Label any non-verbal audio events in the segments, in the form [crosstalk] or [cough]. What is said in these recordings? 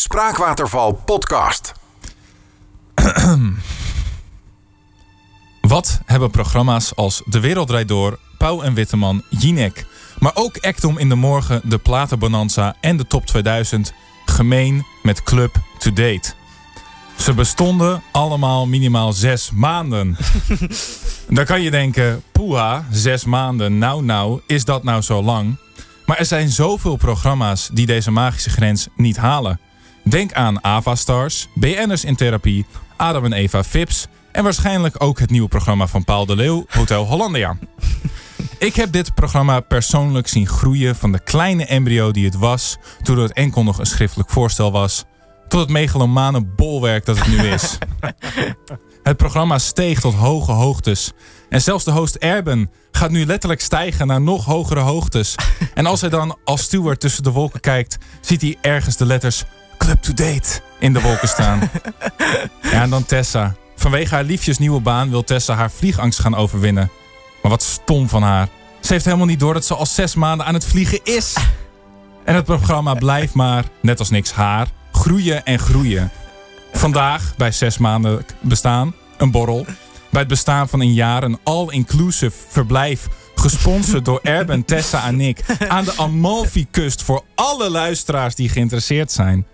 Spraakwaterval podcast. Wat hebben programma's als De Wereld Draait Door, Pauw en Witteman, Jinek, maar ook Actom in de Morgen, De Platenbonanza en de Top 2000 gemeen met Club To Date? Ze bestonden allemaal minimaal zes maanden. [laughs] Dan kan je denken, poeha, zes maanden, nou nou, is dat nou zo lang? Maar er zijn zoveel programma's die deze magische grens niet halen. Denk aan Ava Stars, BN'ers in therapie, Adam en Eva Vips en waarschijnlijk ook het nieuwe programma van Paul de Leeuw, Hotel Hollandia. [laughs] Ik heb dit programma persoonlijk zien groeien van de kleine embryo die het was, toen het enkel nog een schriftelijk voorstel was, tot het megalomane bolwerk dat het nu is. [laughs] Het programma steeg tot hoge hoogtes. En zelfs de host Erben gaat nu letterlijk stijgen naar nog hogere hoogtes. En als hij dan als steward tussen de wolken kijkt, ziet hij ergens de letters Club to Date in de wolken staan. [laughs] Ja, en dan Tessa. Vanwege haar liefjes nieuwe baan wil Tessa haar vliegangst gaan overwinnen. Maar wat stom van haar. Ze heeft helemaal niet door dat ze al zes maanden aan het vliegen is. En het programma blijft maar, net als niks haar, groeien en groeien. Vandaag, bij zes maanden bestaan, een borrel. Bij het bestaan van een jaar een all-inclusive verblijf. Gesponsord door Erben, Tessa en ik. Aan de Amalfi-kust voor alle luisteraars die geïnteresseerd zijn.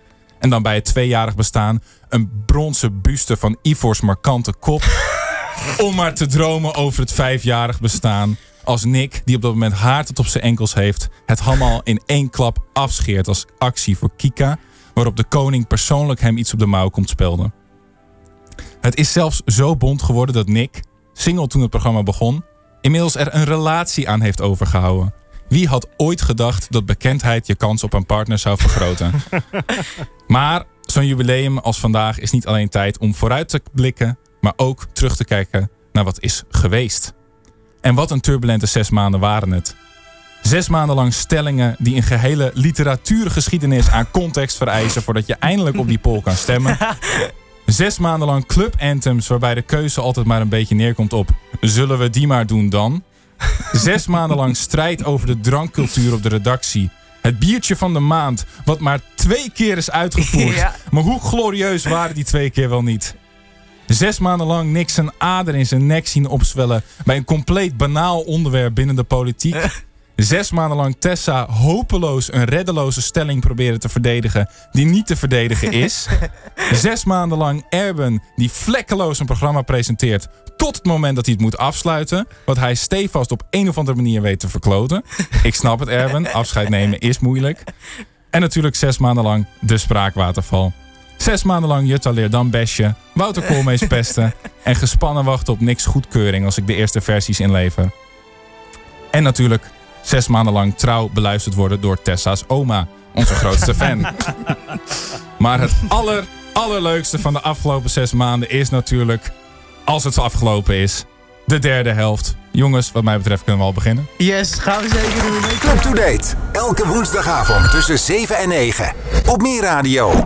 En dan bij het tweejarig bestaan een bronzen buste van Ivor's markante kop. [laughs] Om maar te dromen over het vijfjarig bestaan. Als Nick, die op dat moment haar tot op zijn enkels heeft, het allemaal in één klap afscheert als actie voor Kika. Waarop de koning persoonlijk hem iets op de mouw komt spelden. Het is zelfs zo bond geworden dat Nick, single toen het programma begon, inmiddels er een relatie aan heeft overgehouden. Wie had ooit gedacht dat bekendheid je kans op een partner zou vergroten? [laughs] maar zo'n jubileum als vandaag is niet alleen tijd om vooruit te blikken, maar ook terug te kijken naar wat is geweest. En wat een turbulente zes maanden waren het. Zes maanden lang stellingen die een gehele literatuurgeschiedenis aan context vereisen voordat je eindelijk op die poll kan stemmen. [laughs] Zes maanden lang club anthems waarbij de keuze altijd maar een beetje neerkomt op zullen we die maar doen dan? Zes maanden lang strijd over de drankcultuur op de redactie. Het biertje van de maand, wat maar twee keer is uitgevoerd. [laughs] Ja. Maar hoe glorieus waren die twee keer wel niet? Zes maanden lang niks een ader in zijn nek zien opzwellen bij een compleet banaal onderwerp binnen de politiek. [laughs] Zes maanden lang Tessa hopeloos een reddeloze stelling proberen te verdedigen die niet te verdedigen is. [laughs] Zes maanden lang Erben die vlekkeloos een programma presenteert tot het moment dat hij het moet afsluiten. Wat hij stevast op een of andere manier weet te verkloten. Ik snap het Erben, afscheid nemen is moeilijk. En natuurlijk zes maanden lang de spraakwaterval. Zes maanden lang Jutta Leerdam besje, Wouter Koolmees pesten en gespannen wachten op niks goedkeuring als ik de eerste versies inlever. En natuurlijk zes maanden lang trouw beluisterd worden door Tessa's oma, onze grootste [laughs] fan. Maar het aller, allerleukste van de afgelopen zes maanden is natuurlijk, als het afgelopen is, de derde helft. Jongens, wat mij betreft kunnen we al beginnen. Yes, gaan we zeker doen. Club to Date. Elke woensdagavond tussen 7 en 9. Op Meer Radio.